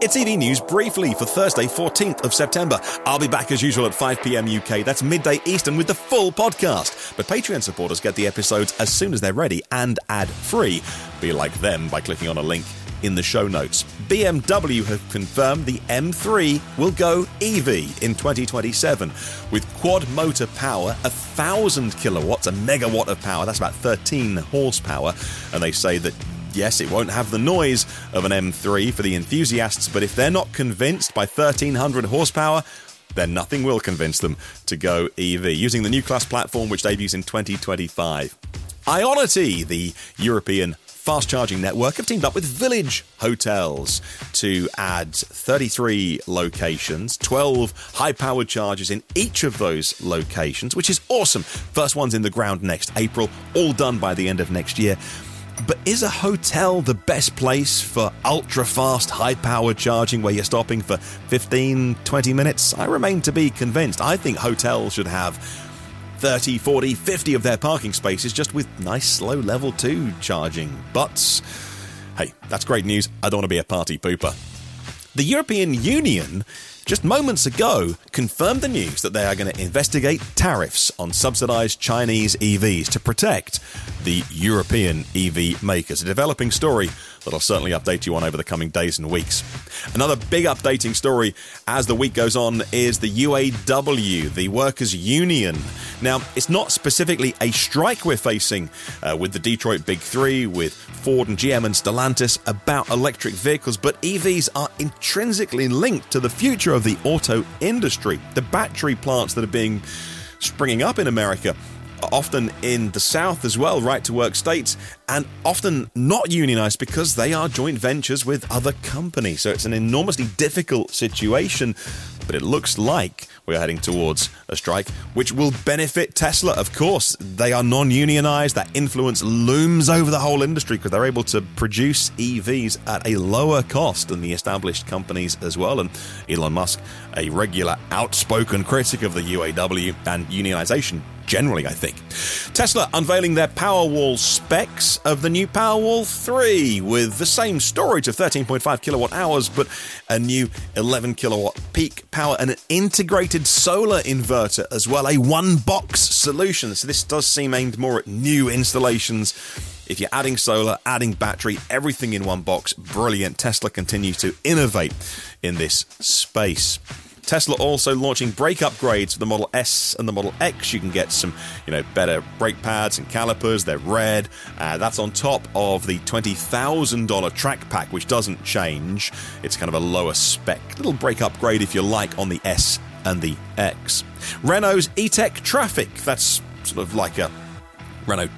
It's EV News briefly for Thursday, 14th of September. I'll be back as usual at 5 pm UK. That's midday Eastern with the full podcast. But Patreon supporters get the episodes as soon as they're ready and ad free. Be like them by clicking on a link in the show notes. BMW have confirmed the M3 will go EV in 2027 with quad motor power, a thousand kilowatts, a megawatt of power. That's about 13 horsepower. And they say that Yes, it won't have the noise of an M3 for the enthusiasts, but if they're not convinced by 1300 horsepower, then nothing will convince them to go EV using the new class platform which debuts in 2025. Ionity, the European fast charging network, have teamed up with Village Hotels to add 33 locations, 12 high powered chargers in each of those locations, which is awesome. First one's in the ground next April, all done by the end of next year. But is a hotel the best place for ultra fast, high power charging where you're stopping for 15, 20 minutes? I remain to be convinced. I think hotels should have 30, 40, 50 of their parking spaces just with nice, slow level 2 charging. But hey, that's great news. I don't want to be a party pooper. The European Union just moments ago confirmed the news that they are going to investigate tariffs on subsidized Chinese EVs to protect the European EV makers. A developing story that I'll certainly update you on over the coming days and weeks. Another big updating story as the week goes on is the UAW, the workers' union. Now, it's not specifically a strike we're facing uh, with the Detroit Big Three, with Ford and GM and Stellantis about electric vehicles, but EVs are intrinsically linked to the future of the auto industry. The battery plants that are being springing up in America often in the South as well, right to work states, and often not unionized because they are joint ventures with other companies. So it's an enormously difficult situation, but it looks like we're heading towards a strike, which will benefit Tesla. Of course, they are non unionized. That influence looms over the whole industry because they're able to produce EVs at a lower cost than the established companies as well. And Elon Musk, a regular outspoken critic of the UAW and unionization generally, I think. Tesla unveiling their Powerwall specs of the new Powerwall 3 with the same storage of 13.5 kilowatt hours, but a new 11 kilowatt peak power and an integrated solar inverter as well, a one box solution. So this does seem aimed more at new installations. If you're adding solar, adding battery, everything in one box, brilliant. Tesla continues to innovate in this space. Tesla also launching brake upgrades for the Model S and the Model X. You can get some, you know, better brake pads and calipers. They're red. Uh, that's on top of the twenty thousand dollar track pack, which doesn't change. It's kind of a lower spec little brake upgrade, if you like, on the S and the X. Renault's E-Tech Trafic. That's sort of like a Renault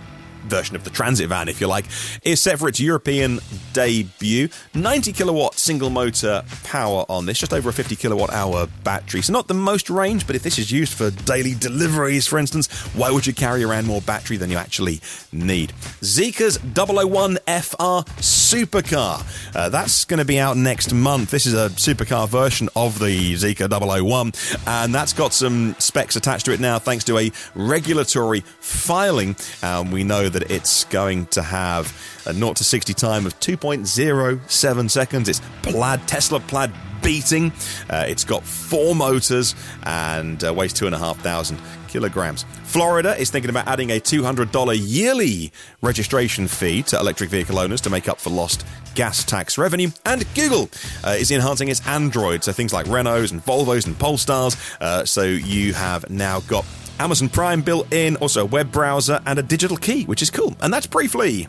version of the transit van, if you like, is set for its European debut. 90 kilowatt single motor power on this, just over a 50 kilowatt hour battery. So, not the most range, but if this is used for daily deliveries, for instance, why would you carry around more battery than you actually need? Zeekr's 001 FR supercar. Uh, that's going to be out next month. This is a supercar version of the Zeekr 001, and that's got some specs attached to it now thanks to a regulatory filing. Um, we know that it's going to have a 0 to 60 time of 2.07 seconds. It's plaid, Tesla plaid beating. Uh, it's got four motors and uh, weighs two and a half thousand kilograms. Florida is thinking about adding a $200 yearly registration fee to electric vehicle owners to make up for lost gas tax revenue. And Google uh, is enhancing its Android, so things like Renaults and Volvos and Polestars. Uh, so you have now got Amazon Prime built in, also a web browser and a digital key, which is cool. And that's briefly.